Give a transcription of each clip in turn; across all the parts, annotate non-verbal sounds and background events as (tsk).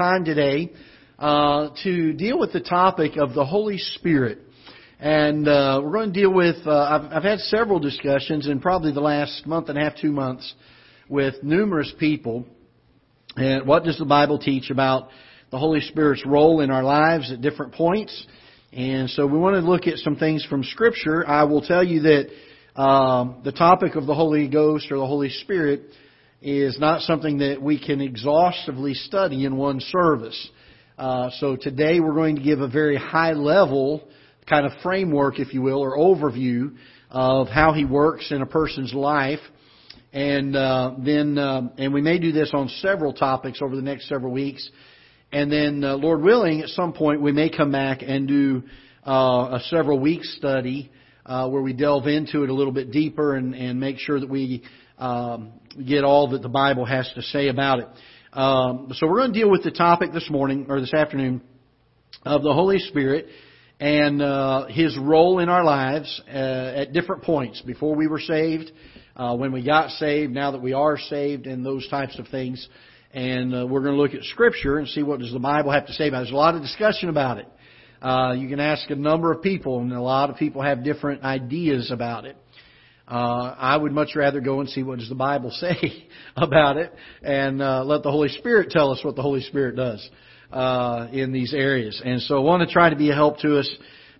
time today uh, to deal with the topic of the Holy Spirit. And uh, we're going to deal with, uh, I've, I've had several discussions in probably the last month and a half, two months, with numerous people. And what does the Bible teach about the Holy Spirit's role in our lives at different points? And so we want to look at some things from Scripture. I will tell you that um, the topic of the Holy Ghost or the Holy Spirit is not something that we can exhaustively study in one service. Uh, so today we're going to give a very high level kind of framework, if you will, or overview of how he works in a person's life. And uh, then, uh, and we may do this on several topics over the next several weeks. And then, uh, Lord willing, at some point we may come back and do uh, a several week study uh, where we delve into it a little bit deeper and, and make sure that we um, get all that the Bible has to say about it. Um, so we're going to deal with the topic this morning or this afternoon of the Holy Spirit and uh, His role in our lives uh, at different points before we were saved, uh, when we got saved, now that we are saved, and those types of things and uh, we're going to look at Scripture and see what does the Bible have to say about it. There's a lot of discussion about it. Uh, you can ask a number of people, and a lot of people have different ideas about it. Uh, I would much rather go and see what does the Bible (laughs) say about it, and uh, let the Holy Spirit tell us what the Holy Spirit does uh, in these areas. And so, I want to try to be a help to us,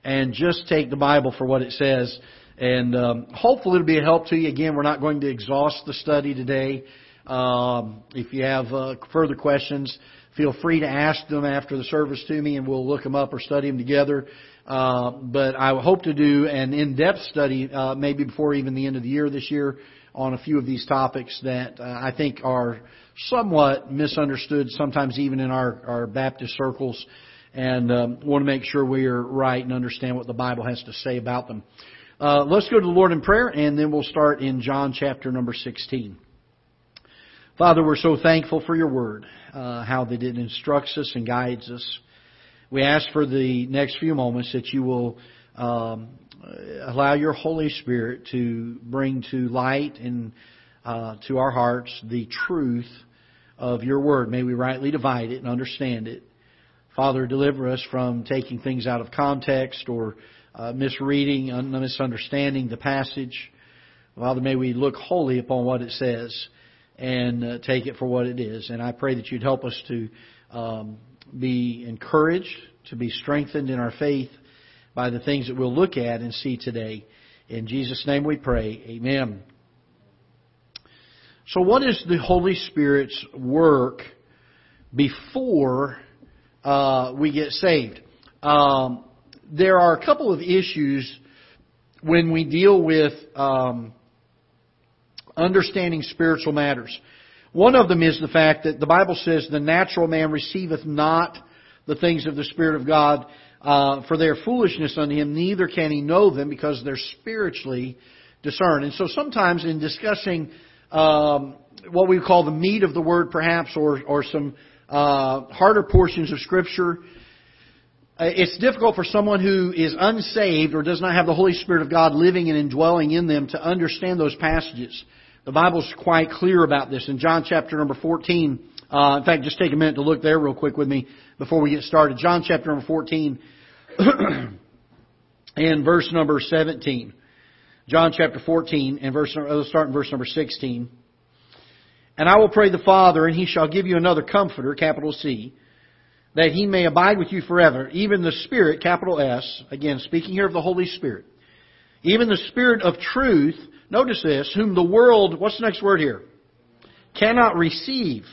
and just take the Bible for what it says. And um, hopefully, it'll be a help to you. Again, we're not going to exhaust the study today. Um, if you have uh, further questions, feel free to ask them after the service to me, and we'll look them up or study them together. Uh, but I hope to do an in-depth study, uh, maybe before even the end of the year this year, on a few of these topics that uh, I think are somewhat misunderstood, sometimes even in our, our Baptist circles, and um, want to make sure we are right and understand what the Bible has to say about them. Uh, let's go to the Lord in prayer, and then we'll start in John chapter number 16. Father, we're so thankful for your word, uh, how that it instructs us and guides us. We ask for the next few moments that you will um, allow your Holy Spirit to bring to light and uh, to our hearts the truth of your word. May we rightly divide it and understand it. Father, deliver us from taking things out of context or uh, misreading, misunderstanding the passage. Father, may we look wholly upon what it says and uh, take it for what it is. And I pray that you'd help us to um, be encouraged, to be strengthened in our faith by the things that we'll look at and see today. In Jesus' name we pray. Amen. So, what is the Holy Spirit's work before uh, we get saved? Um, there are a couple of issues when we deal with um, understanding spiritual matters. One of them is the fact that the Bible says the natural man receiveth not the things of the Spirit of God, uh, for their foolishness unto him, neither can he know them because they're spiritually discerned. And so sometimes in discussing um, what we call the meat of the word, perhaps, or or some uh, harder portions of Scripture, uh, it's difficult for someone who is unsaved or does not have the Holy Spirit of God living and indwelling in them to understand those passages. The Bible's quite clear about this. In John chapter number 14, uh, in fact, just take a minute to look there real quick with me before we get started. John chapter number 14 (clears throat) and verse number 17. John chapter 14 and verse, let's start in verse number 16. And I will pray the Father, and he shall give you another comforter, capital C, that he may abide with you forever, even the Spirit, capital S, again, speaking here of the Holy Spirit, even the Spirit of truth, Notice this, whom the world, what's the next word here? Cannot receive,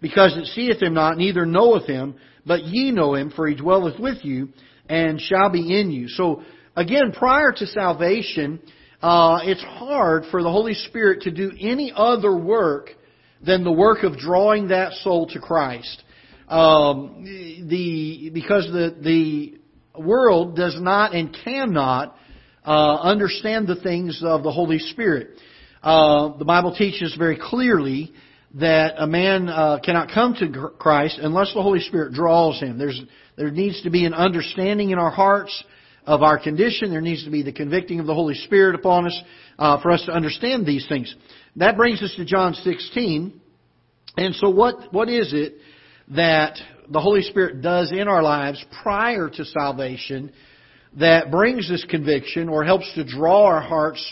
because it seeth him not, neither knoweth him, but ye know him, for he dwelleth with you, and shall be in you. So, again, prior to salvation, uh, it's hard for the Holy Spirit to do any other work than the work of drawing that soul to Christ. Um, the because the the world does not and cannot uh, understand the things of the Holy Spirit. Uh, the Bible teaches very clearly that a man uh, cannot come to Christ unless the Holy Spirit draws him. There's, there needs to be an understanding in our hearts of our condition. There needs to be the convicting of the Holy Spirit upon us uh, for us to understand these things. That brings us to John 16. And so what, what is it that the Holy Spirit does in our lives prior to salvation that brings this conviction or helps to draw our hearts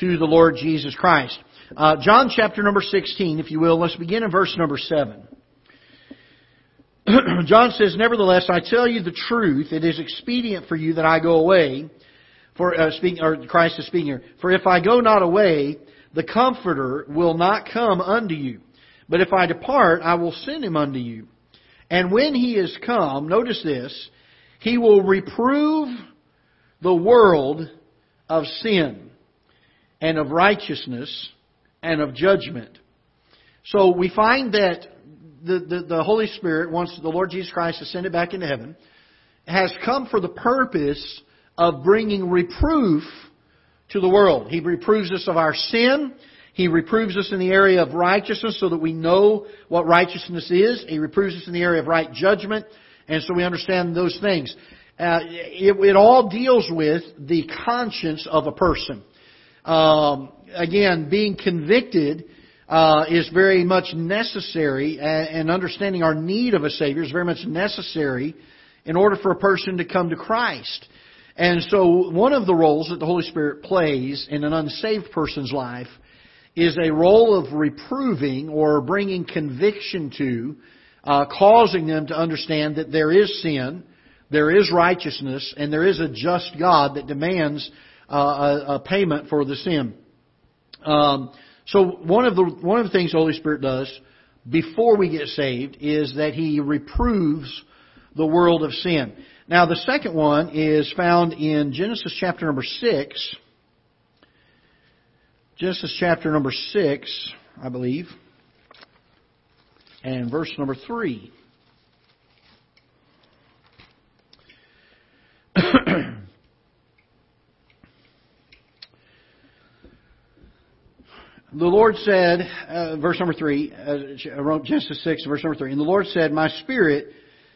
to the Lord Jesus Christ. Uh, John chapter number 16, if you will, let's begin in verse number 7. (clears throat) John says, Nevertheless, I tell you the truth, it is expedient for you that I go away. For uh, speaking, or Christ is speaking here. For if I go not away, the Comforter will not come unto you. But if I depart, I will send him unto you. And when he is come, notice this, he will reprove the world of sin and of righteousness and of judgment. So we find that the, the, the, Holy Spirit, once the Lord Jesus Christ ascended back into heaven, has come for the purpose of bringing reproof to the world. He reproves us of our sin. He reproves us in the area of righteousness so that we know what righteousness is. He reproves us in the area of right judgment, and so we understand those things. Uh, it, it, all deals with the conscience of a person. Um, again, being convicted uh, is very much necessary, and understanding our need of a Savior is very much necessary in order for a person to come to Christ. And so, one of the roles that the Holy Spirit plays in an unsaved person's life is a role of reproving or bringing conviction to, uh, causing them to understand that there is sin, there is righteousness, and there is a just God that demands uh, a, a, payment for the sin. Um, so one of the one of the things the Holy Spirit does before we get saved is that He reproves the world of sin. Now the second one is found in Genesis chapter number six. Genesis chapter number 6, I believe, and verse number 3. (coughs) the Lord said, uh, verse number 3, uh, Genesis 6, verse number 3, and the Lord said, My spirit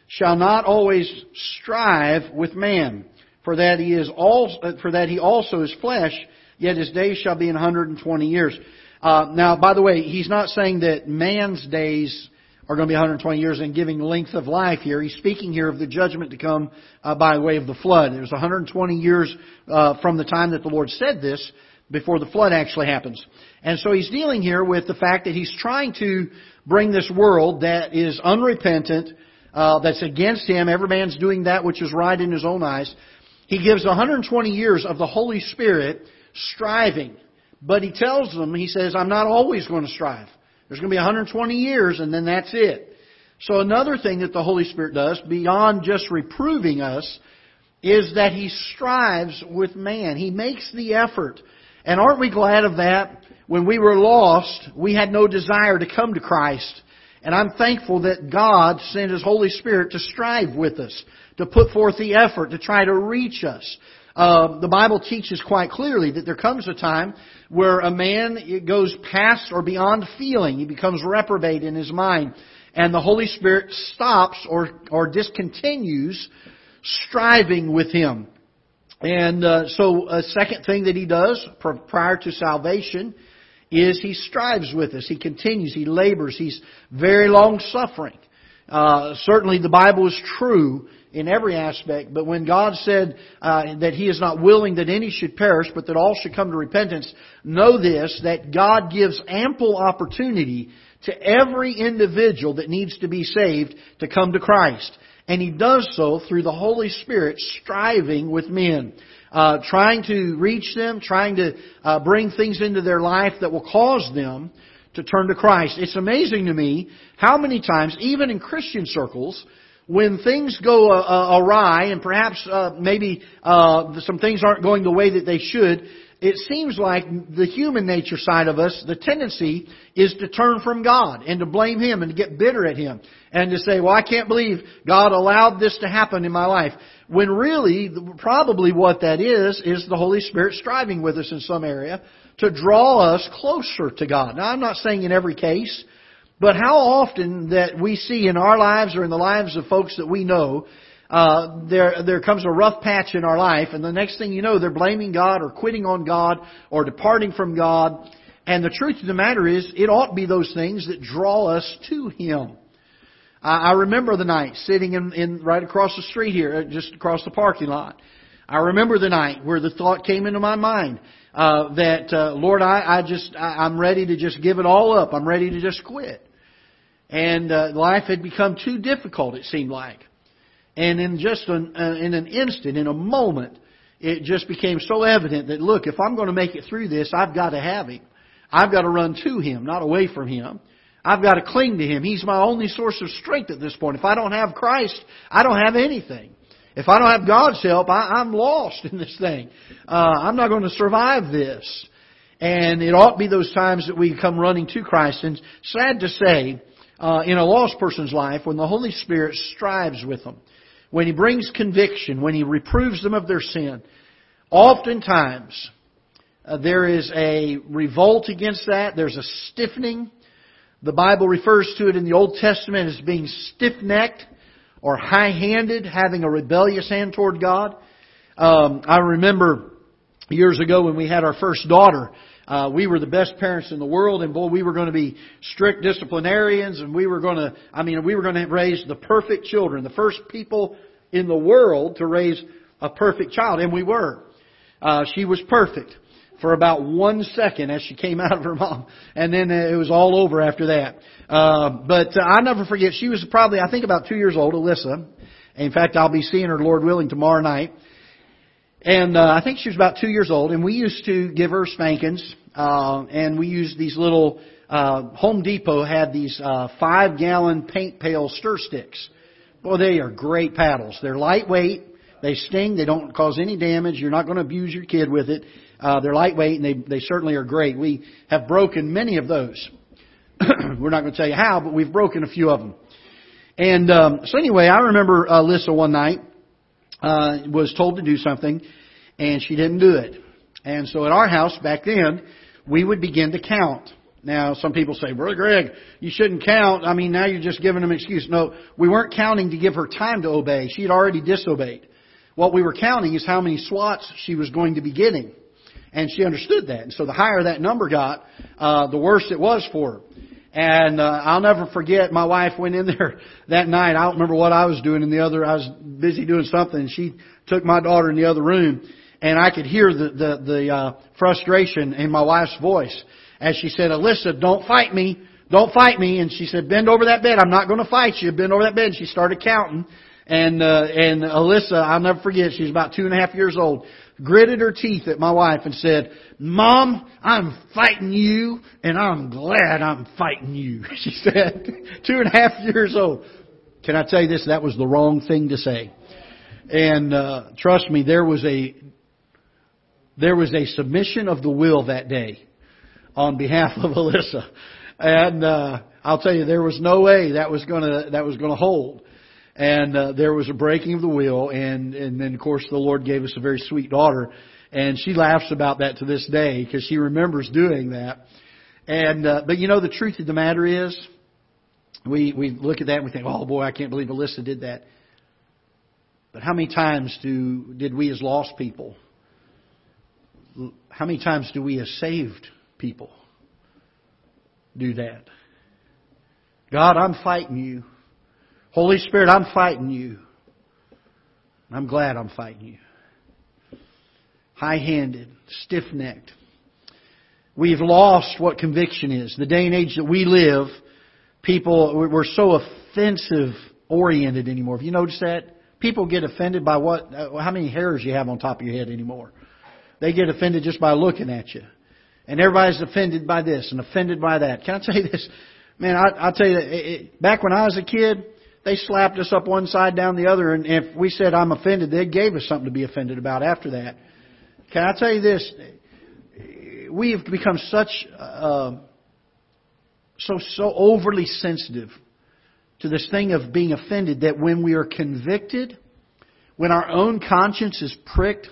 shall not always strive with man, for that he is all, for that he also is flesh, yet his days shall be in 120 years. Uh, now, by the way, he's not saying that man's days are going to be 120 years and giving length of life here. He's speaking here of the judgment to come uh, by way of the flood. It was 120 years uh, from the time that the Lord said this before the flood actually happens. And so he's dealing here with the fact that he's trying to bring this world that is unrepentant, uh, that's against him. Every man's doing that which is right in his own eyes. He gives 120 years of the Holy Spirit striving. But he tells them, he says, I'm not always going to strive. There's going to be 120 years and then that's it. So another thing that the Holy Spirit does, beyond just reproving us, is that He strives with man. He makes the effort. And aren't we glad of that? When we were lost, we had no desire to come to Christ. And I'm thankful that God sent His Holy Spirit to strive with us, to put forth the effort to try to reach us. Uh, the Bible teaches quite clearly that there comes a time where a man goes past or beyond feeling. He becomes reprobate in his mind. And the Holy Spirit stops or, or discontinues striving with him. And uh, so a second thing that he does prior to salvation is he strives with us. He continues. He labors. He's very long suffering. Uh, certainly the Bible is true in every aspect. But when God said uh, that He is not willing that any should perish, but that all should come to repentance, know this, that God gives ample opportunity to every individual that needs to be saved to come to Christ. And He does so through the Holy Spirit striving with men. Uh, trying to reach them, trying to uh, bring things into their life that will cause them to turn to Christ. It's amazing to me how many times, even in Christian circles, when things go uh, uh, awry and perhaps uh, maybe uh, some things aren't going the way that they should, it seems like the human nature side of us, the tendency is to turn from God and to blame Him and to get bitter at Him and to say, well, I can't believe God allowed this to happen in my life. When really, probably what that is, is the Holy Spirit striving with us in some area to draw us closer to God. Now, I'm not saying in every case, but how often that we see in our lives or in the lives of folks that we know, uh, there there comes a rough patch in our life, and the next thing you know, they're blaming God or quitting on God or departing from God. And the truth of the matter is, it ought to be those things that draw us to Him. I, I remember the night sitting in, in right across the street here, uh, just across the parking lot. I remember the night where the thought came into my mind uh, that uh, Lord, I, I just I, I'm ready to just give it all up. I'm ready to just quit. And uh, life had become too difficult. It seemed like, and in just an, uh, in an instant, in a moment, it just became so evident that look, if I'm going to make it through this, I've got to have Him. I've got to run to Him, not away from Him. I've got to cling to Him. He's my only source of strength at this point. If I don't have Christ, I don't have anything. If I don't have God's help, I, I'm lost in this thing. Uh, I'm not going to survive this. And it ought to be those times that we come running to Christ. And sad to say, uh, in a lost person's life, when the Holy Spirit strives with them, when He brings conviction, when He reproves them of their sin, oftentimes uh, there is a revolt against that. There's a stiffening. The Bible refers to it in the Old Testament as being stiff-necked or high-handed, having a rebellious hand toward God. Um, I remember years ago when we had our first daughter, uh, we were the best parents in the world, and boy, we were going to be strict disciplinarians, and we were going to, I mean, we were going to raise the perfect children, the first people in the world to raise a perfect child, and we were. Uh, she was perfect for about one second as she came (laughs) out of her mom, and then it was all over after that. Uh, but uh, I'll never forget. She was probably, I think, about two years old, Alyssa. In fact, I'll be seeing her, Lord willing, tomorrow night. And uh, I think she was about two years old, and we used to give her spankings, uh, and we used these little. Uh, Home Depot had these uh, five-gallon paint pail stir sticks. Boy, they are great paddles. They're lightweight. They sting. They don't cause any damage. You're not going to abuse your kid with it. Uh, they're lightweight and they, they certainly are great. We have broken many of those. (clears throat) We're not going to tell you how, but we've broken a few of them. And um, so anyway, I remember uh, Lissa one night uh, was told to do something, and she didn't do it. And so at our house back then, we would begin to count. Now, some people say, Brother Greg, you shouldn't count. I mean, now you're just giving them an excuse. No, we weren't counting to give her time to obey. She had already disobeyed. What we were counting is how many swats she was going to be getting. And she understood that. And so the higher that number got, uh, the worse it was for her. And uh, I'll never forget, my wife went in (laughs) there that night. I don't remember what I was doing in the other. I was busy doing something. She took my daughter in the other room, and I could hear the the, the uh, frustration in my wife's voice as she said, "Alyssa, don't fight me, don't fight me." And she said, "Bend over that bed. I'm not going to fight you. Bend over that bed." And she started counting. And uh, and Alyssa, I'll never forget. She's about two and a half years old gritted her teeth at my wife and said, Mom, I'm fighting you and I'm glad I'm fighting you. (laughs) She said, two and a half years old. Can I tell you this? That was the wrong thing to say. And, uh, trust me, there was a, there was a submission of the will that day on behalf of (laughs) Alyssa. And, uh, I'll tell you, there was no way that was gonna, that was gonna hold and uh, there was a breaking of the will, and and then of course the Lord gave us a very sweet daughter, and she laughs about that to this day because she remembers doing that. And uh, but you know the truth of the matter is, we we look at that and we think, oh boy, I can't believe Alyssa did that. But how many times do did we as lost people? How many times do we as saved people do that? God, I'm fighting you. Holy Spirit, I'm fighting you. I'm glad I'm fighting you. High handed, stiff necked. We've lost what conviction is. The day and age that we live, people, we're so offensive oriented anymore. Have you noticed that? People get offended by what, uh, how many hairs you have on top of your head anymore. They get offended just by looking at you. And everybody's offended by this and offended by that. Can I tell you this? Man, I, I'll tell you, it, it, back when I was a kid, they slapped us up one side down the other, and if we said I'm offended, they gave us something to be offended about after that. Can I tell you this? We have become such uh, so so overly sensitive to this thing of being offended that when we are convicted, when our own conscience is pricked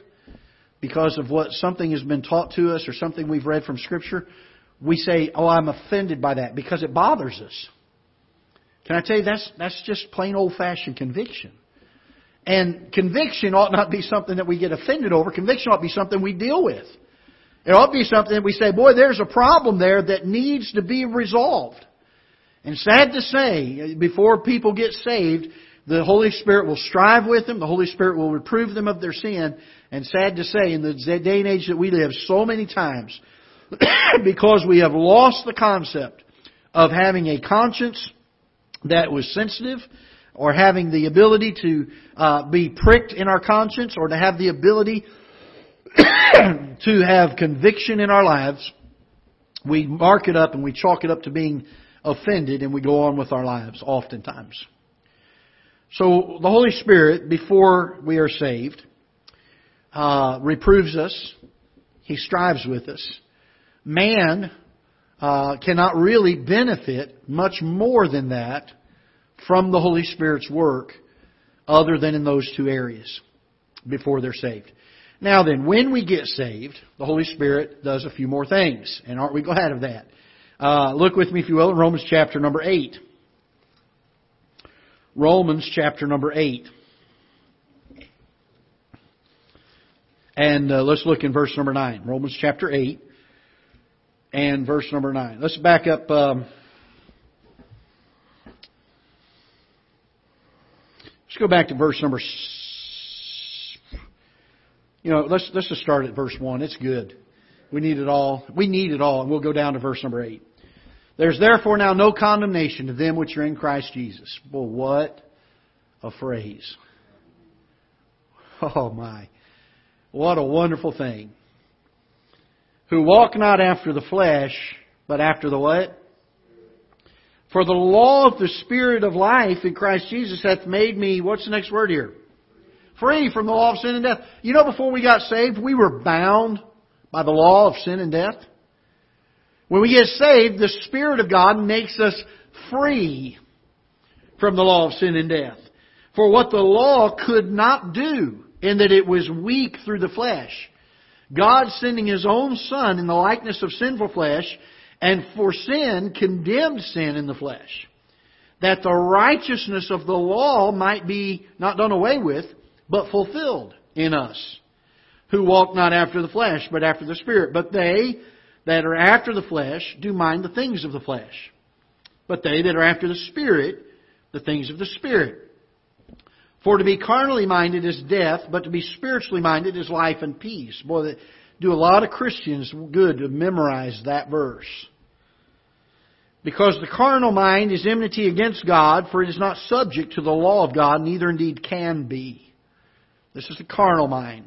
because of what something has been taught to us or something we've read from Scripture, we say, "Oh, I'm offended by that," because it bothers us. Can I tell you that's that's just plain old fashioned conviction. And conviction ought not be something that we get offended over. Conviction ought to be something we deal with. It ought to be something that we say, boy, there's a problem there that needs to be resolved. And sad to say, before people get saved, the Holy Spirit will strive with them, the Holy Spirit will reprove them of their sin, and sad to say, in the day and age that we live, so many times, (coughs) because we have lost the concept of having a conscience that was sensitive, or having the ability to uh, be pricked in our conscience, or to have the ability (coughs) to have conviction in our lives, we mark it up and we chalk it up to being offended, and we go on with our lives oftentimes. So the Holy Spirit, before we are saved, uh, reproves us. He strives with us. Man uh, cannot really benefit much more than that from the Holy Spirit's work other than in those two areas before they're saved. Now then, when we get saved, the Holy Spirit does a few more things. And aren't we glad of that? Uh, look with me, if you will, in Romans chapter number 8. Romans chapter number 8. And uh, let's look in verse number 9. Romans chapter 8 and verse number 9. Let's back up. Um, let's go back to verse number. You know, let's let's just start at verse one. It's good. We need it all. We need it all, and we'll go down to verse number eight. There's therefore now no condemnation to them which are in Christ Jesus. Well, what a phrase! Oh my. What a wonderful thing. Who walk not after the flesh, but after the what? For the law of the Spirit of life in Christ Jesus hath made me, what's the next word here? Free from the law of sin and death. You know, before we got saved, we were bound by the law of sin and death. When we get saved, the Spirit of God makes us free from the law of sin and death. For what the law could not do, in that it was weak through the flesh. God sending His own Son in the likeness of sinful flesh, and for sin condemned sin in the flesh. That the righteousness of the law might be not done away with, but fulfilled in us, who walk not after the flesh, but after the Spirit. But they that are after the flesh do mind the things of the flesh. But they that are after the Spirit, the things of the Spirit. For to be carnally minded is death, but to be spiritually minded is life and peace. Boy, do a lot of Christians good to memorize that verse. Because the carnal mind is enmity against God, for it is not subject to the law of God, neither indeed can be. This is the carnal mind.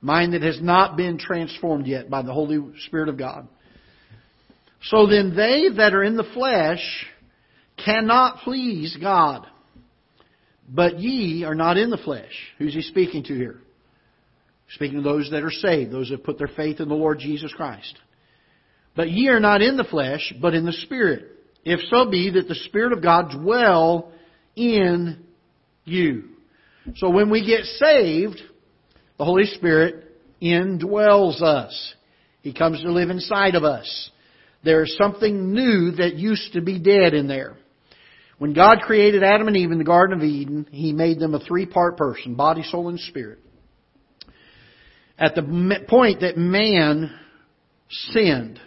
Mind that has not been transformed yet by the Holy Spirit of God. So then they that are in the flesh cannot please God. But ye are not in the flesh. Who's he speaking to here? Speaking to those that are saved, those that put their faith in the Lord Jesus Christ. But ye are not in the flesh, but in the Spirit. If so be that the Spirit of God dwell in you. So when we get saved, the Holy Spirit indwells us. He comes to live inside of us. There's something new that used to be dead in there. When God created Adam and Eve in the Garden of Eden, He made them a three-part person, body, soul, and spirit. At the point that man sinned,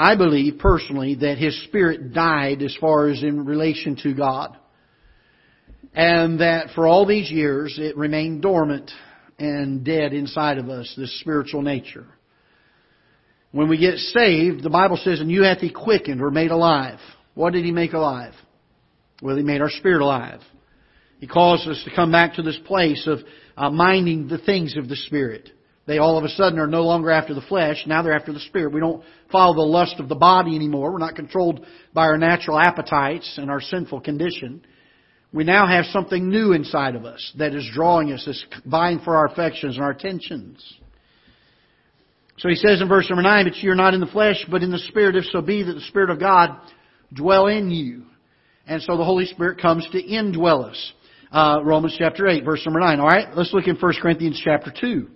I believe personally that his spirit died as far as in relation to God. And that for all these years it remained dormant and dead inside of us, this spiritual nature. When we get saved, the Bible says, and you hath he quickened or made alive. What did he make alive? Well, He made our spirit alive. He calls us to come back to this place of uh, minding the things of the Spirit. They all of a sudden are no longer after the flesh, now they're after the Spirit. We don't follow the lust of the body anymore. We're not controlled by our natural appetites and our sinful condition. We now have something new inside of us that is drawing us, is vying for our affections and our attentions. So he says in verse number 9, But you are not in the flesh, but in the Spirit, if so be that the Spirit of God dwell in you. And so the Holy Spirit comes to indwell us. Uh, Romans chapter 8, verse number 9. Alright, let's look in 1 Corinthians chapter 2.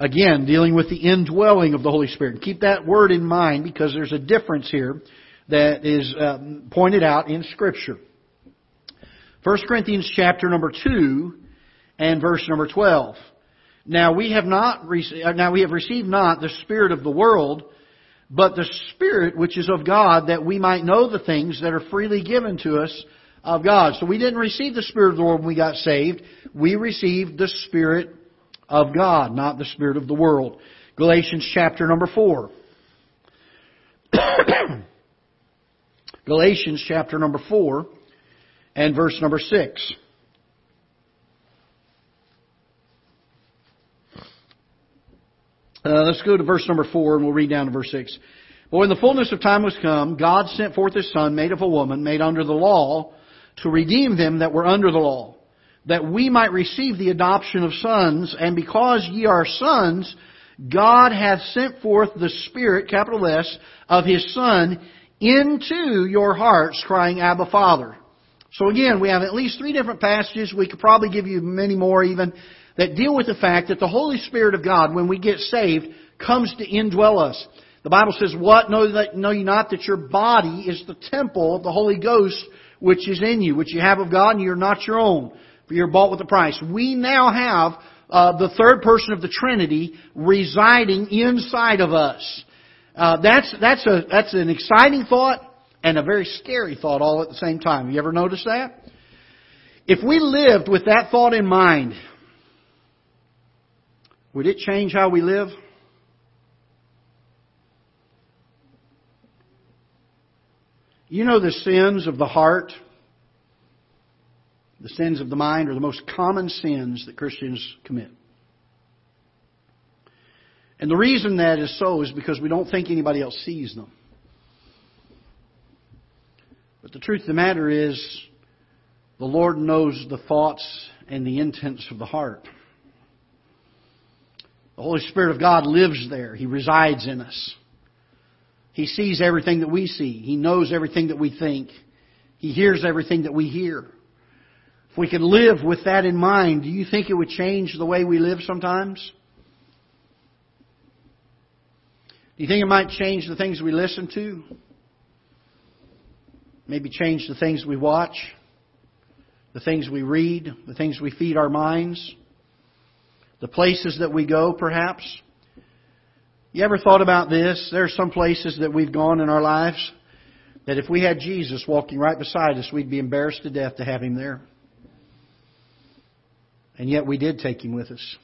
Again, dealing with the indwelling of the Holy Spirit. Keep that word in mind because there's a difference here that is um, pointed out in Scripture. 1 Corinthians chapter number 2 and verse number 12. Now we have not, uh, now we have received not the Spirit of the world, but the Spirit which is of God, that we might know the things that are freely given to us of God. So we didn't receive the Spirit of the world when we got saved. We received the Spirit of God, not the Spirit of the world. Galatians chapter number 4. (coughs) Galatians chapter number 4 and verse number 6. Uh, let's go to verse number 4 and we'll read down to verse 6. But when the fullness of time was come, God sent forth His Son, made of a woman, made under the law, to redeem them that were under the law, that we might receive the adoption of sons, and because ye are sons, God hath sent forth the Spirit, capital S, of His Son into your hearts, crying, Abba, Father. So again, we have at least three different passages. We could probably give you many more even that deal with the fact that the Holy Spirit of God, when we get saved, comes to indwell us. The Bible says, What? Know, that, know you not that your body is the temple of the Holy Ghost which is in you, which you have of God, and you're not your own, you're bought with a price. We now have uh, the third person of the Trinity residing inside of us. Uh, that's that's a that's an exciting thought and a very scary thought all at the same time. You ever noticed that? If we lived with that thought in mind, would it change how we live? You know the sins of the heart, the sins of the mind are the most common sins that Christians commit. And the reason that is so is because we don't think anybody else sees them. But the truth of the matter is, the Lord knows the thoughts and the intents of the heart. The Holy Spirit of God lives there. He resides in us. He sees everything that we see. He knows everything that we think. He hears everything that we hear. We could live with that in mind, do you think it would change the way we live sometimes? Do you think it might change the things we listen to? Maybe change the things we watch, the things we read, the things we feed our minds, the places that we go, perhaps? You ever thought about this? There are some places that we've gone in our lives that if we had Jesus walking right beside us, we'd be embarrassed to death to have him there. And yet we did take him with us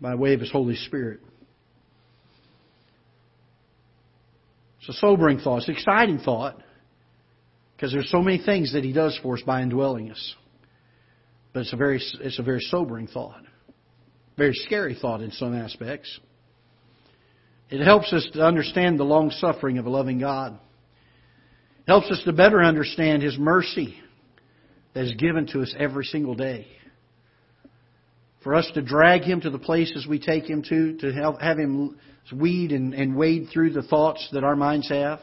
by way of his Holy Spirit. It's a sobering thought. It's an exciting thought because there's so many things that he does for us by indwelling us. But it's a very, it's a very sobering thought. Very scary thought in some aspects. It helps us to understand the long suffering of a loving God. It helps us to better understand His mercy that is given to us every single day. For us to drag Him to the places we take Him to, to help, have Him weed and, and wade through the thoughts that our minds have.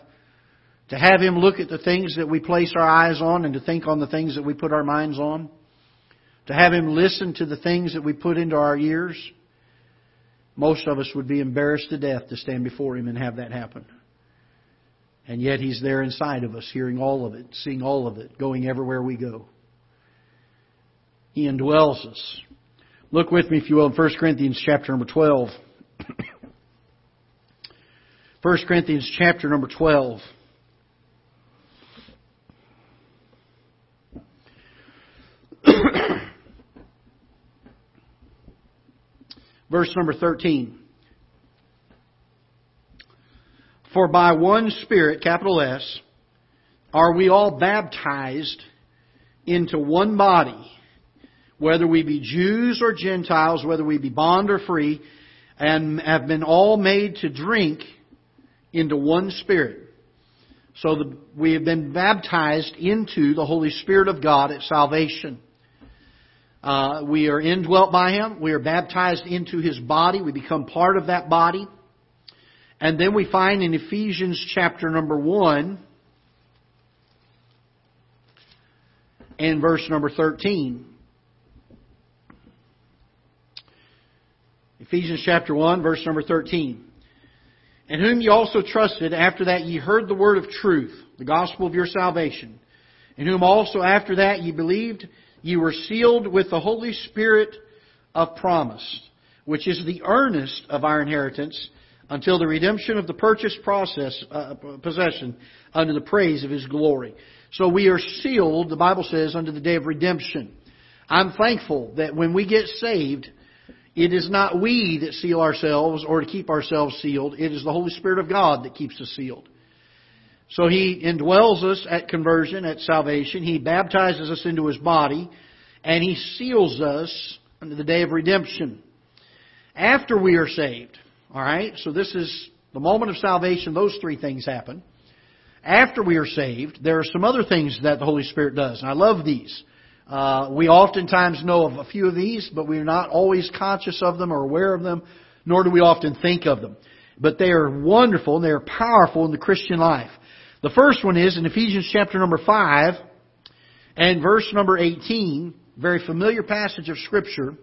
To have Him look at the things that we place our eyes on and to think on the things that we put our minds on to have him listen to the things that we put into our ears, most of us would be embarrassed to death to stand before him and have that happen. And yet he's there inside of us, hearing all of it, seeing all of it, going everywhere we go. He indwells us. Look with me, if you will, in 1 Corinthians chapter number 12. (clears throat) 1 Corinthians chapter number 12. (clears throat) Verse number 13. For by one Spirit, capital S, are we all baptized into one body, whether we be Jews or Gentiles, whether we be bond or free, and have been all made to drink into one Spirit. So the, we have been baptized into the Holy Spirit of God at salvation. Uh, we are indwelt by Him. We are baptized into His body. We become part of that body. And then we find in Ephesians chapter number 1 and verse number 13. Ephesians chapter 1, verse number 13. In whom ye also trusted, after that ye heard the word of truth, the gospel of your salvation. In whom also after that ye believed, Ye were sealed with the Holy Spirit of promise, which is the earnest of our inheritance until the redemption of the purchased process, uh, possession under the praise of His glory. So we are sealed, the Bible says, under the day of redemption. I'm thankful that when we get saved, it is not we that seal ourselves or to keep ourselves sealed. It is the Holy Spirit of God that keeps us sealed. So He indwells us at conversion, at salvation. He baptizes us into His body, and He seals us under the day of redemption. After we are saved, alright, so this is the moment of salvation, those three things happen. After we are saved, there are some other things that the Holy Spirit does, and I love these. Uh, we oftentimes know of a few of these, but we're not always conscious of them or aware of them, nor do we often think of them. But they are wonderful and they are powerful in the Christian life. The first one is in Ephesians chapter number 5 and verse number 18, very familiar passage of Scripture.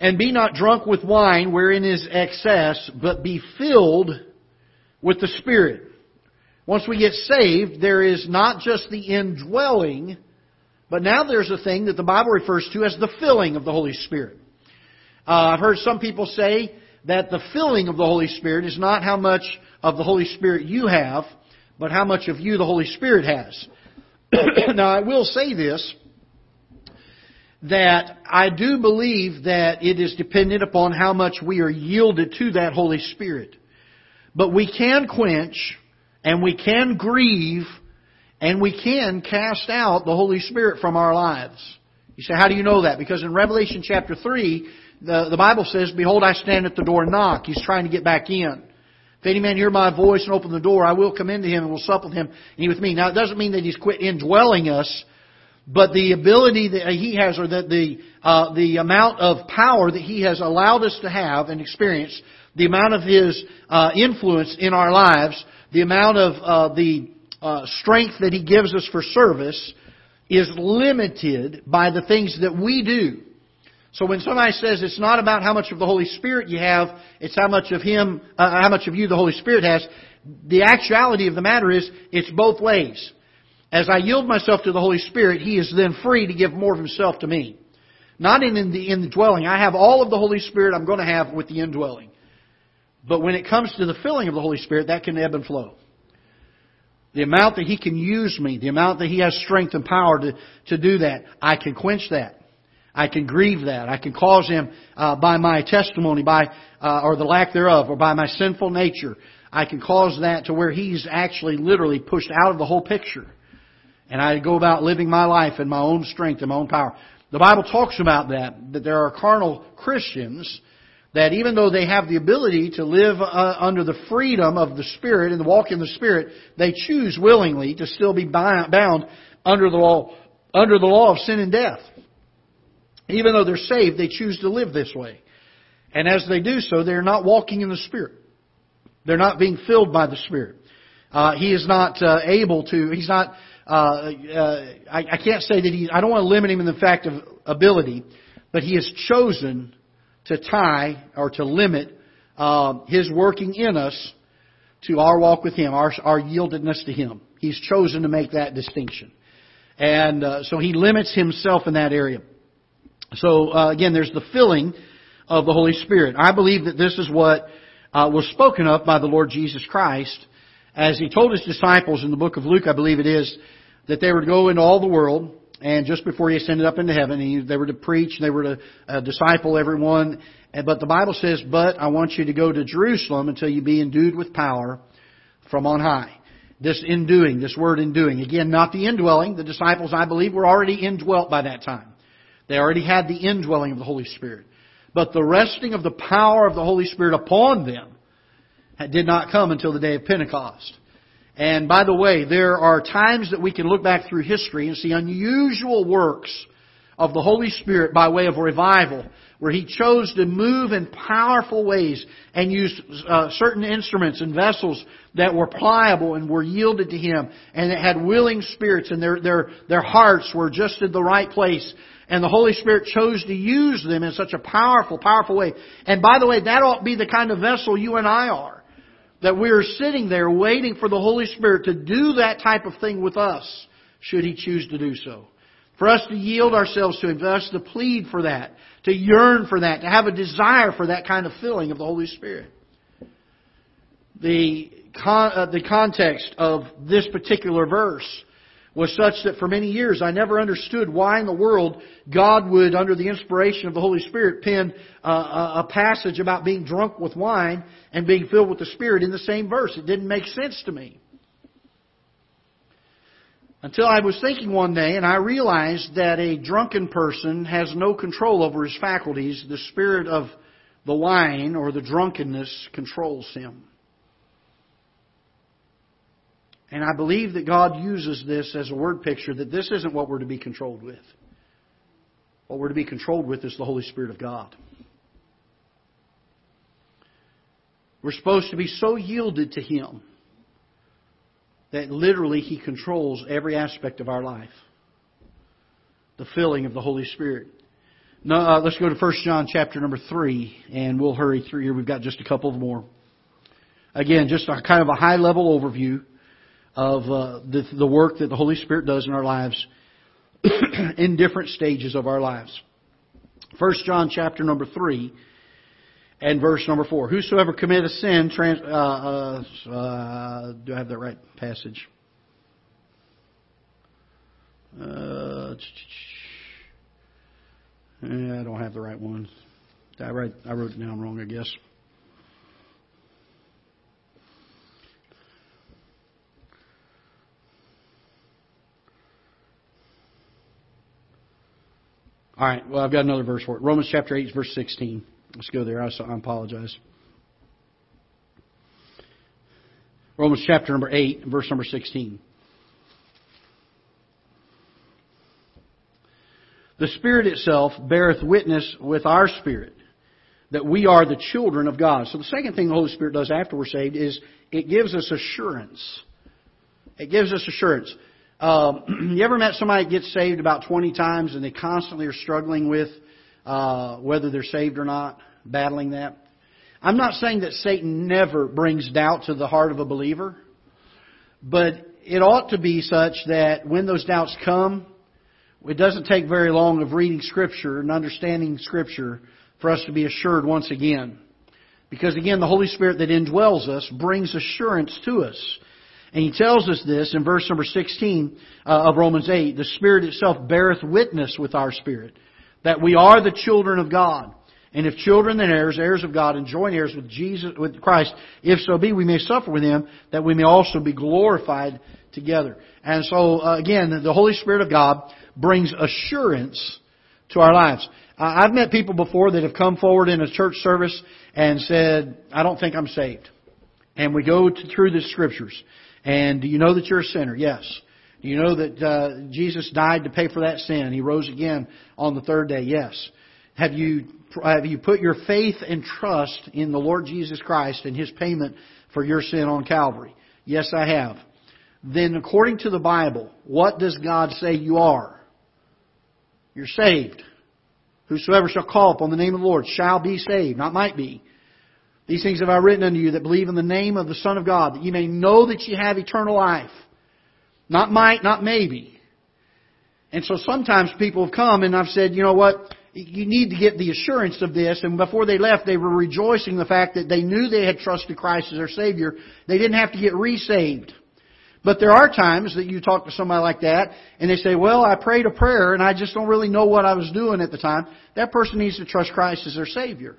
And be not drunk with wine wherein is excess, but be filled with the Spirit. Once we get saved, there is not just the indwelling but now there's a thing that the Bible refers to as the filling of the Holy Spirit. Uh, I've heard some people say that the filling of the Holy Spirit is not how much of the Holy Spirit you have, but how much of you the Holy Spirit has. (coughs) now, I will say this that I do believe that it is dependent upon how much we are yielded to that Holy Spirit. But we can quench and we can grieve and we can cast out the Holy Spirit from our lives. You say, how do you know that? Because in Revelation chapter 3, the, the Bible says, Behold, I stand at the door and knock. He's trying to get back in. If any man hear my voice and open the door, I will come into him and will sup with him and he with me. Now, it doesn't mean that he's quit indwelling us, but the ability that he has, or that the, uh, the amount of power that he has allowed us to have and experience, the amount of his uh, influence in our lives, the amount of uh, the uh, strength that He gives us for service is limited by the things that we do. So when somebody says it's not about how much of the Holy Spirit you have, it's how much of Him, uh, how much of you the Holy Spirit has, the actuality of the matter is it's both ways. As I yield myself to the Holy Spirit, He is then free to give more of Himself to me. Not in, in the in the dwelling. I have all of the Holy Spirit I'm going to have with the indwelling. But when it comes to the filling of the Holy Spirit, that can ebb and flow. The amount that He can use me, the amount that He has strength and power to, to do that, I can quench that. I can grieve that. I can cause Him uh, by my testimony, by uh, or the lack thereof, or by my sinful nature. I can cause that to where He's actually literally pushed out of the whole picture. And I go about living my life in my own strength and my own power. The Bible talks about that, that there are carnal Christians that even though they have the ability to live uh, under the freedom of the Spirit and walk in the Spirit, they choose willingly to still be bound under the law, under the law of sin and death. Even though they're saved, they choose to live this way. And as they do so, they're not walking in the Spirit. They're not being filled by the Spirit. Uh, he is not uh, able to, he's not, uh, uh I, I can't say that he, I don't want to limit him in the fact of ability, but he has chosen to tie or to limit uh, His working in us to our walk with Him, our, our yieldedness to Him. He's chosen to make that distinction. And uh, so He limits Himself in that area. So uh, again, there's the filling of the Holy Spirit. I believe that this is what uh, was spoken of by the Lord Jesus Christ as He told His disciples in the book of Luke, I believe it is, that they were to go into all the world and just before he ascended up into heaven, he, they were to preach, they were to uh, disciple everyone. And, but the Bible says, but I want you to go to Jerusalem until you be endued with power from on high. This enduing, this word enduing. Again, not the indwelling. The disciples, I believe, were already indwelt by that time. They already had the indwelling of the Holy Spirit. But the resting of the power of the Holy Spirit upon them did not come until the day of Pentecost. And by the way, there are times that we can look back through history and see unusual works of the Holy Spirit by way of revival, where He chose to move in powerful ways and use uh, certain instruments and vessels that were pliable and were yielded to Him, and that had willing spirits, and their their their hearts were just in the right place. And the Holy Spirit chose to use them in such a powerful, powerful way. And by the way, that ought to be the kind of vessel you and I are that we are sitting there waiting for the Holy Spirit to do that type of thing with us, should He choose to do so. For us to yield ourselves to Him, for us to plead for that, to yearn for that, to have a desire for that kind of filling of the Holy Spirit. The, con- uh, the context of this particular verse was such that for many years I never understood why in the world God would, under the inspiration of the Holy Spirit, pen uh, a passage about being drunk with wine and being filled with the Spirit in the same verse. It didn't make sense to me. Until I was thinking one day and I realized that a drunken person has no control over his faculties. The spirit of the wine or the drunkenness controls him. And I believe that God uses this as a word picture that this isn't what we're to be controlled with. What we're to be controlled with is the Holy Spirit of God. We're supposed to be so yielded to Him that literally He controls every aspect of our life. The filling of the Holy Spirit. Now, uh, let's go to 1 John chapter number 3, and we'll hurry through here. We've got just a couple more. Again, just a kind of a high level overview of uh, the, the work that the Holy Spirit does in our lives (clears throat) in different stages of our lives. 1 John chapter number 3 and verse number 4. Whosoever committeth sin, trans, uh, uh, uh, do I have that right passage? Uh, (tsk) I don't have the right one. I, write, I wrote it down wrong, I guess. All right, well, I've got another verse for it. Romans chapter 8, verse 16. Let's go there. I apologize. Romans chapter number 8, verse number 16. The Spirit itself beareth witness with our spirit that we are the children of God. So the second thing the Holy Spirit does after we're saved is it gives us assurance. It gives us assurance. Um, (clears throat) you ever met somebody that gets saved about 20 times and they constantly are struggling with uh, whether they're saved or not, battling that? I'm not saying that Satan never brings doubt to the heart of a believer, but it ought to be such that when those doubts come, it doesn't take very long of reading Scripture and understanding Scripture for us to be assured once again. Because again, the Holy Spirit that indwells us brings assurance to us. And he tells us this in verse number 16 uh, of Romans 8. The Spirit itself beareth witness with our spirit that we are the children of God. And if children, then heirs, heirs of God, and joint heirs with Jesus, with Christ, if so be we may suffer with Him, that we may also be glorified together. And so, uh, again, the Holy Spirit of God brings assurance to our lives. I've met people before that have come forward in a church service and said, I don't think I'm saved. And we go to, through the scriptures. And do you know that you're a sinner? Yes. Do you know that uh, Jesus died to pay for that sin? He rose again on the third day? Yes. Have you have you put your faith and trust in the Lord Jesus Christ and His payment for your sin on Calvary? Yes, I have. Then, according to the Bible, what does God say you are? You're saved. Whosoever shall call upon the name of the Lord shall be saved, not might be. These things have I written unto you that believe in the name of the Son of God, that you may know that you have eternal life. Not might, not maybe. And so sometimes people have come and I've said, you know what? You need to get the assurance of this. And before they left, they were rejoicing the fact that they knew they had trusted Christ as their Savior. They didn't have to get resaved. But there are times that you talk to somebody like that and they say, well, I prayed a prayer and I just don't really know what I was doing at the time. That person needs to trust Christ as their Savior.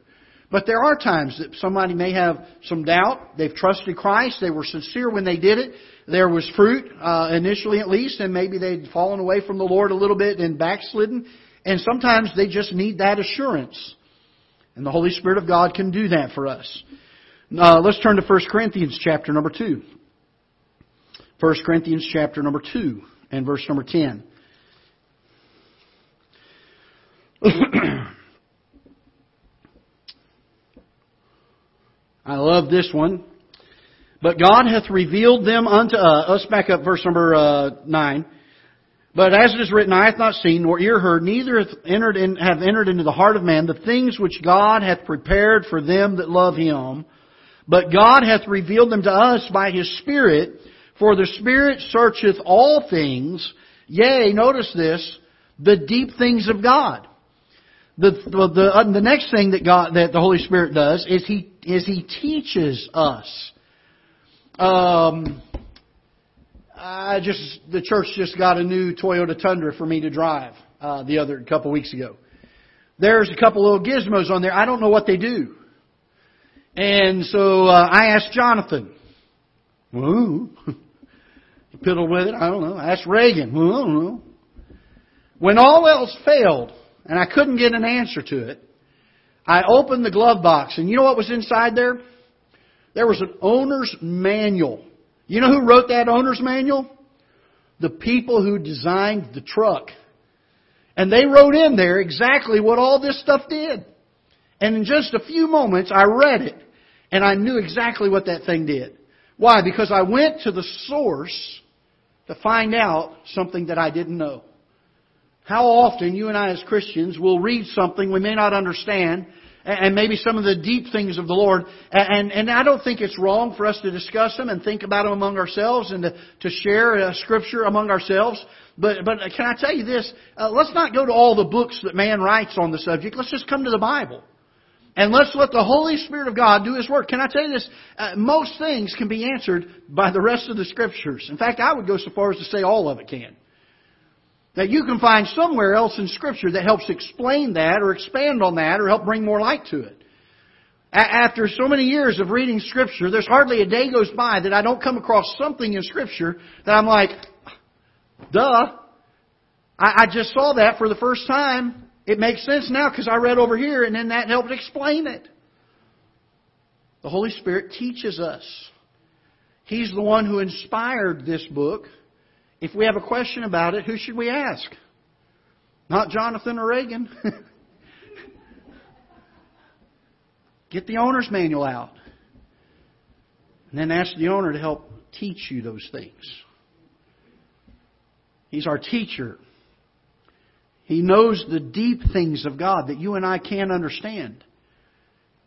But there are times that somebody may have some doubt. They've trusted Christ. They were sincere when they did it. There was fruit, uh, initially at least, and maybe they'd fallen away from the Lord a little bit and backslidden. And sometimes they just need that assurance. And the Holy Spirit of God can do that for us. Uh, let's turn to 1 Corinthians chapter number 2. 1 Corinthians chapter number 2 and verse number 10. (clears throat) I love this one. But God hath revealed them unto us. Let's back up verse number uh, 9. But as it is written, eye hath not seen, nor ear heard, neither hath entered in, have entered into the heart of man the things which God hath prepared for them that love Him. But God hath revealed them to us by His Spirit, for the Spirit searcheth all things, yea, notice this, the deep things of God. The, the, the, uh, the next thing that God, that the Holy Spirit does is He, is He teaches us. Um, I just, the church just got a new Toyota Tundra for me to drive, uh, the other, couple weeks ago. There's a couple little gizmos on there. I don't know what they do. And so, uh, I asked Jonathan. Woo. (laughs) He piddled with it. I don't know. I asked Reagan. Well, I don't know. When all else failed, and I couldn't get an answer to it, I opened the glove box, and you know what was inside there? There was an owner's manual. You know who wrote that owner's manual? The people who designed the truck. And they wrote in there exactly what all this stuff did. And in just a few moments, I read it, and I knew exactly what that thing did. Why? Because I went to the source to find out something that I didn't know. How often you and I as Christians will read something we may not understand, and maybe some of the deep things of the Lord, and, and I don't think it's wrong for us to discuss them and think about them among ourselves and to, to share scripture among ourselves. But, but can I tell you this? Uh, let's not go to all the books that man writes on the subject. Let's just come to the Bible. And let's let the Holy Spirit of God do His work. Can I tell you this? Uh, most things can be answered by the rest of the Scriptures. In fact, I would go so far as to say all of it can. That you can find somewhere else in Scripture that helps explain that or expand on that or help bring more light to it. After so many years of reading Scripture, there's hardly a day goes by that I don't come across something in Scripture that I'm like, duh. I, just saw that for the first time. It makes sense now because I read over here and then that helped explain it. The Holy Spirit teaches us. He's the one who inspired this book. If we have a question about it, who should we ask? Not Jonathan or Reagan. (laughs) Get the owner's manual out. And then ask the owner to help teach you those things. He's our teacher. He knows the deep things of God that you and I can't understand.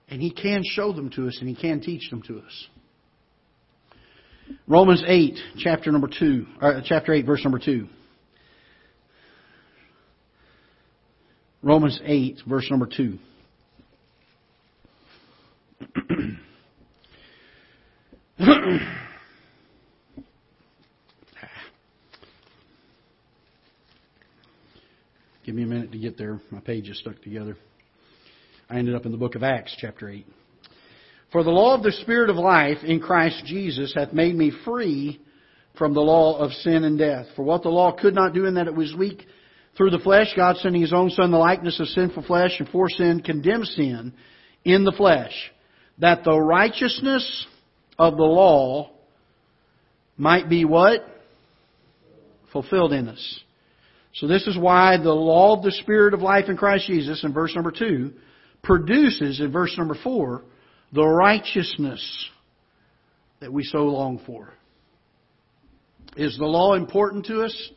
And He can show them to us and He can teach them to us. Romans 8, chapter number 2, or chapter 8, verse number 2. Romans 8, verse number 2. Give me a minute to get there. My page is stuck together. I ended up in the book of Acts, chapter 8. For the law of the Spirit of life in Christ Jesus hath made me free from the law of sin and death. For what the law could not do in that it was weak through the flesh, God sending His own Son, the likeness of sinful flesh, and for sin, condemned sin in the flesh, that the righteousness of the law might be what? Fulfilled in us. So this is why the law of the Spirit of life in Christ Jesus in verse number 2 produces in verse number 4 the righteousness that we so long for. Is the law important to us?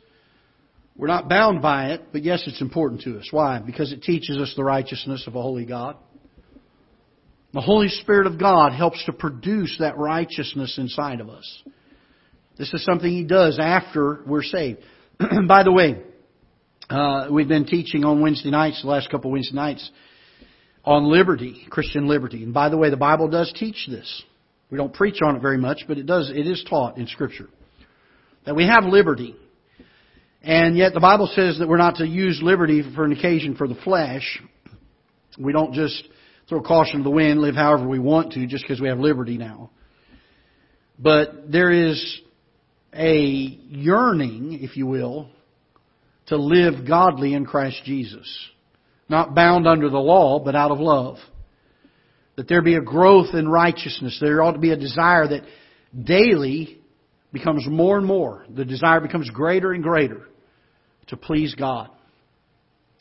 We're not bound by it, but yes, it's important to us. Why? Because it teaches us the righteousness of a holy God. The Holy Spirit of God helps to produce that righteousness inside of us. This is something He does after we're saved. (clears throat) by the way, uh, we've been teaching on Wednesday nights, the last couple of Wednesday nights, on liberty, Christian liberty. And by the way, the Bible does teach this. We don't preach on it very much, but it does, it is taught in Scripture. That we have liberty. And yet the Bible says that we're not to use liberty for an occasion for the flesh. We don't just throw caution to the wind, live however we want to just because we have liberty now. But there is a yearning, if you will, to live godly in Christ Jesus not bound under the law, but out of love. That there be a growth in righteousness. There ought to be a desire that daily becomes more and more. The desire becomes greater and greater to please God.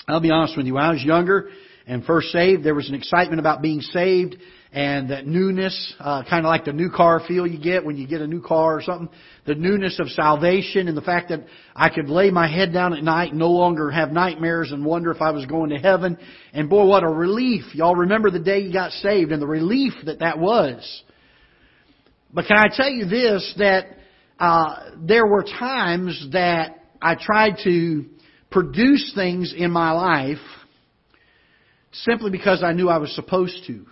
I'll be honest with you. When I was younger and first saved, there was an excitement about being saved and that newness, uh, kind of like the new car feel you get when you get a new car or something. The newness of salvation and the fact that I could lay my head down at night and no longer have nightmares and wonder if I was going to heaven. And boy, what a relief. Y'all remember the day you got saved and the relief that that was. But can I tell you this, that uh, there were times that I tried to produce things in my life simply because I knew I was supposed to.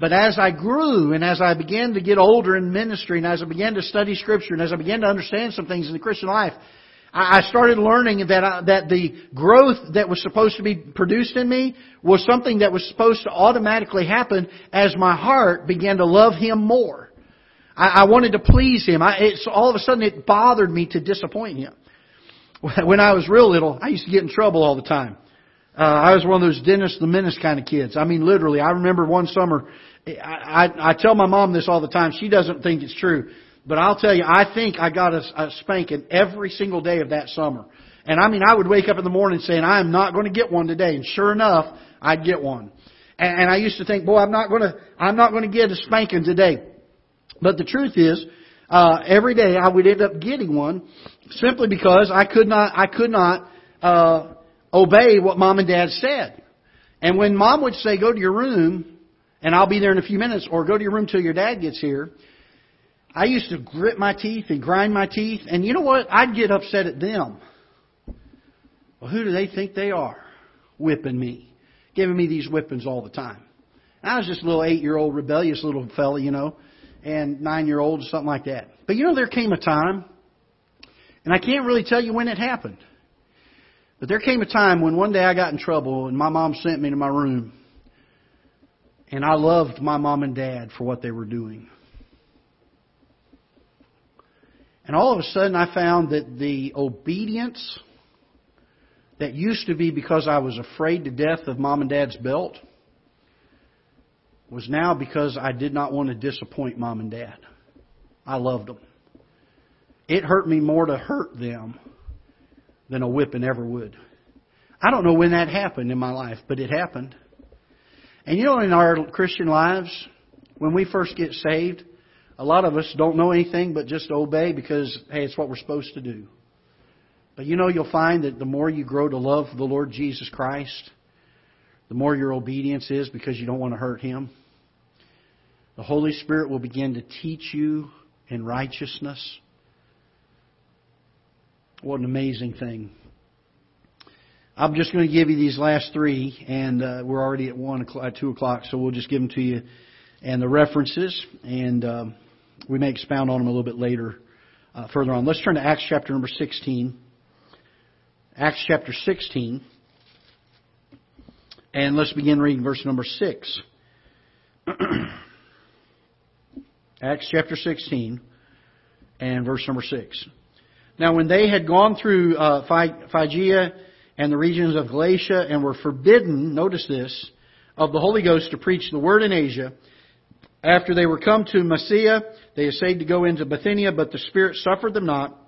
But as I grew and as I began to get older in ministry and as I began to study Scripture and as I began to understand some things in the Christian life, I started learning that I, that the growth that was supposed to be produced in me was something that was supposed to automatically happen as my heart began to love Him more. I, I wanted to please Him. I, it's, all of a sudden, it bothered me to disappoint Him. (laughs) When I was real little, I used to get in trouble all the time. Uh, I was one of those Dennis the Menace kind of kids. I mean, literally, I remember one summer. I, I, I tell my mom this all the time. She doesn't think it's true. But I'll tell you, I think I got a, a spanking every single day of that summer. And I mean, I would wake up in the morning saying, I am not going to get one today. And sure enough, I'd get one. And, and I used to think, boy, I'm not going to, I'm not going to get a spanking today. But the truth is, uh, every day I would end up getting one simply because I could not, I could not, uh, obey what mom and dad said. And when mom would say, go to your room, and I'll be there in a few minutes, or go to your room till your dad gets here, I used to grit my teeth and grind my teeth, and you know what? I'd get upset at them. Well, who do they think they are? Whipping me. Giving me these whippings all the time. And I was just a little eight year old rebellious little fella, you know, and nine year old, something like that. But you know, there came a time, and I can't really tell you when it happened. But there came a time when one day I got in trouble and my mom sent me to my room. And I loved my mom and dad for what they were doing. And all of a sudden, I found that the obedience that used to be because I was afraid to death of mom and dad's belt was now because I did not want to disappoint mom and dad. I loved them. It hurt me more to hurt them than a whipping ever would. I don't know when that happened in my life, but it happened. And you know, in our Christian lives, when we first get saved, a lot of us don't know anything but just obey because, hey, it's what we're supposed to do. But you know, you'll find that the more you grow to love the Lord Jesus Christ, the more your obedience is because you don't want to hurt Him. The Holy Spirit will begin to teach you in righteousness. What an amazing thing. I'm just going to give you these last three, and uh, we're already at one o'clock, two o'clock, so we'll just give them to you and the references. And um, we may expound on them a little bit later, uh, further on. Let's turn to Acts chapter number 16. Acts chapter 16. And let's begin reading verse number 6. (clears throat) Acts chapter 16 and verse number 6. Now, when they had gone through uh, Phrygia and the regions of Galatia and were forbidden, notice this, of the Holy Ghost to preach the word in Asia, after they were come to Mysia, they essayed to go into Bithynia, but the Spirit suffered them not.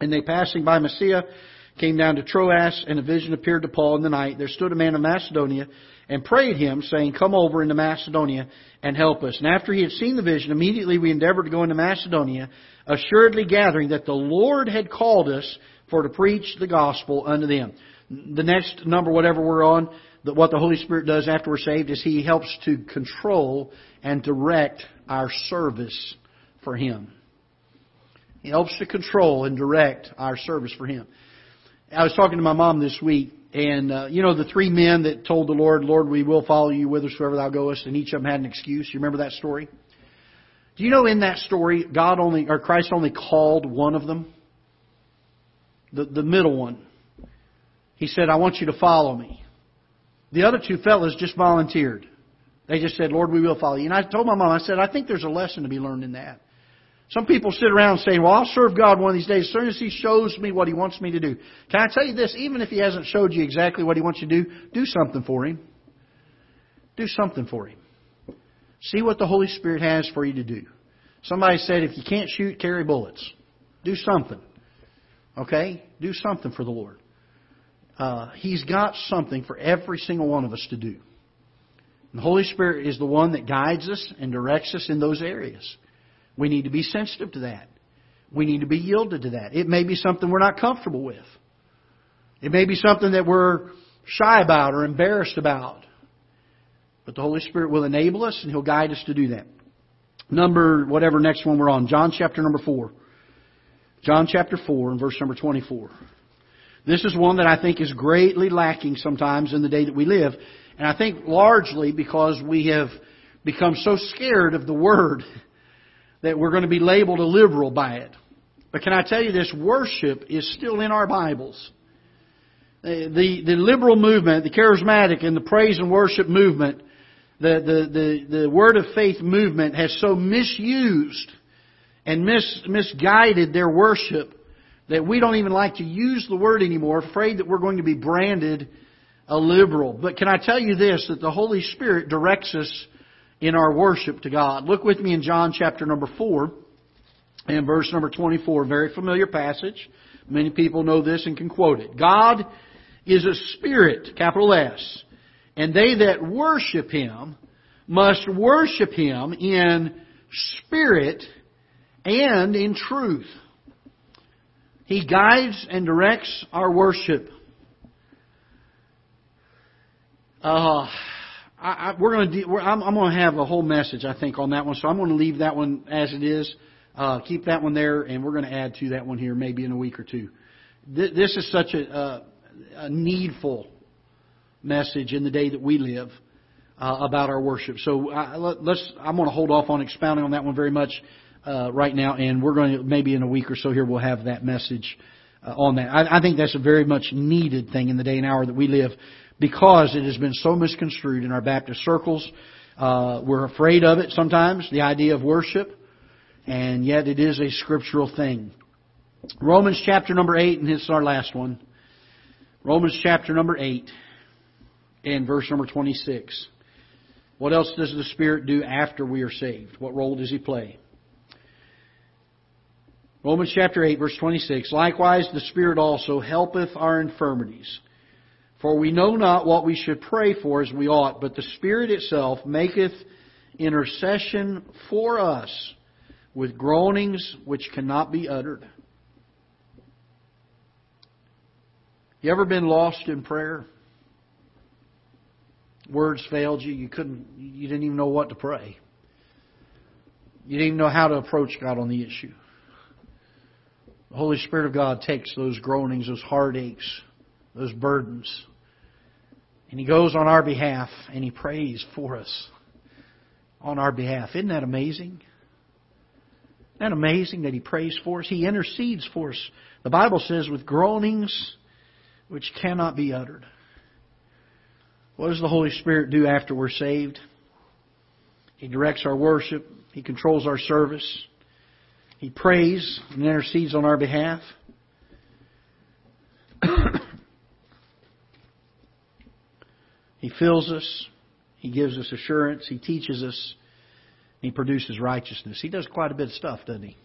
And they passing by Mysia came down to Troas, and a vision appeared to Paul in the night. There stood a man of Macedonia and prayed him, saying, Come over into Macedonia and help us. And after he had seen the vision, immediately we endeavored to go into Macedonia, assuredly gathering that the Lord had called us for to preach the gospel unto them. The next number, whatever we're on, that what the Holy Spirit does after we're saved is He helps to control and direct our service for Him. He helps to control and direct our service for Him. I was talking to my mom this week, and uh, you know the three men that told the Lord, "Lord, we will follow you whithersoever Thou goest," and each of them had an excuse. You remember that story? Do you know in that story, God only or Christ only called one of them, the the middle one. He said, "I want you to follow me." The other two fellows just volunteered. They just said, Lord, we will follow you. And I told my mom, I said, I think there's a lesson to be learned in that. Some people sit around saying, well, I'll serve God one of these days as soon as He shows me what He wants me to do. Can I tell you this? Even if He hasn't showed you exactly what He wants you to do, do something for Him. Do something for Him. See what the Holy Spirit has for you to do. Somebody said, if you can't shoot, carry bullets. Do something. Okay? Do something for the Lord. Uh, he's got something for every single one of us to do. The Holy Spirit is the one that guides us and directs us in those areas. We need to be sensitive to that. We need to be yielded to that. It may be something we're not comfortable with. It may be something that we're shy about or embarrassed about. But the Holy Spirit will enable us and He'll guide us to do that. Number, whatever next one we're on, John chapter number 4. John chapter 4 and verse number 24. This is one that I think is greatly lacking sometimes in the day that we live. And I think largely because we have become so scared of the Word (laughs) that we're going to be labeled a liberal by it. But can I tell you this? Worship is still in our Bibles. The, the liberal movement, the charismatic and the praise and worship movement, the, the, the, the word of faith movement has so misused and mis, misguided their worship that we don't even like to use the word anymore, afraid that we're going to be branded a liberal. But can I tell you this, that the Holy Spirit directs us in our worship to God. Look with me in John chapter number 4 and verse number 24. Very familiar passage. Many people know this and can quote it. God is a spirit, capital S, and they that worship Him must worship Him in spirit and in truth. He guides and directs our worship. Uh, I, I, we're going to. I'm, I'm going to have a whole message, I think, on that one. So I'm going to leave that one as it is. Uh, keep that one there, and we're going to add to that one here, maybe in a week or two. This is such a, a, a needful message in the day that we live uh, about our worship. So uh, let, us I'm going to hold off on expounding on that one very much uh, right now, and we're going to maybe in a week or so here we'll have that message uh, on that. I, I think that's a very much needed thing in the day and hour that we live because it has been so misconstrued in our Baptist circles. Uh, we're afraid of it sometimes, the idea of worship, and yet it is a scriptural thing. Romans chapter number 8, and this is our last one. Romans chapter number 8 and verse number 26. What else does the Spirit do after we are saved? What role does He play? Romans chapter 8, verse 26. Likewise, the Spirit also helpeth our infirmities. For we know not what we should pray for as we ought, but the Spirit itself maketh intercession for us with groanings which cannot be uttered. You ever been lost in prayer? Words failed you. You couldn't. You didn't even know what to pray. You didn't even know how to approach God on the issue. The Holy Spirit of God takes those groanings, those heartaches, those burdens, and He goes on our behalf and He prays for us on our behalf. Isn't that amazing? Isn't that amazing that He prays for us? He intercedes for us. The Bible says, with groanings which cannot be uttered. What does the Holy Spirit do after we're saved? He directs our worship. He controls our service. He prays and intercedes on our behalf. (clears throat) he fills us. He gives us assurance. He teaches us. He produces righteousness. He does quite a bit of stuff, doesn't he?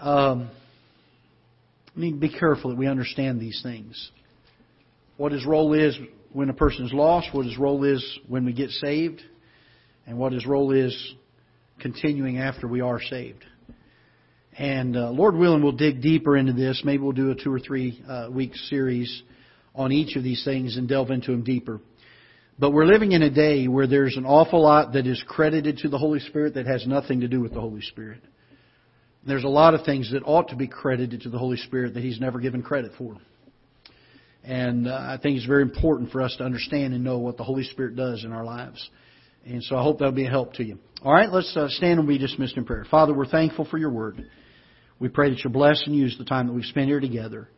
Um, we need to be careful that we understand these things. What his role is when a person is lost, what his role is when we get saved, and what his role is continuing after we are saved. And uh, Lord willing, we'll dig deeper into this. Maybe we'll do a two or three uh, week series on each of these things and delve into them deeper. But we're living in a day where there's an awful lot that is credited to the Holy Spirit that has nothing to do with the Holy Spirit. There's a lot of things that ought to be credited to the Holy Spirit that He's never given credit for. And uh, I think it's very important for us to understand and know what the Holy Spirit does in our lives. And so I hope that'll be a help to you. All right, let's uh, stand and be dismissed in prayer. Father, we're thankful for your word. We pray that you'll bless and use the time that we've spent here together.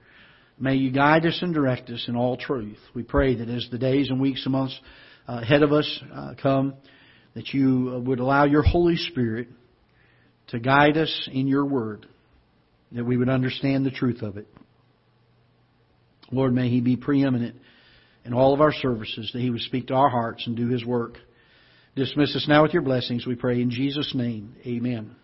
May you guide us and direct us in all truth. We pray that as the days and weeks and months uh, ahead of us uh, come, that you uh, would allow your Holy Spirit to guide us in your word, that we would understand the truth of it. Lord, may He be preeminent in all of our services, that He would speak to our hearts and do His work. Dismiss us now with your blessings, we pray in Jesus' name. Amen.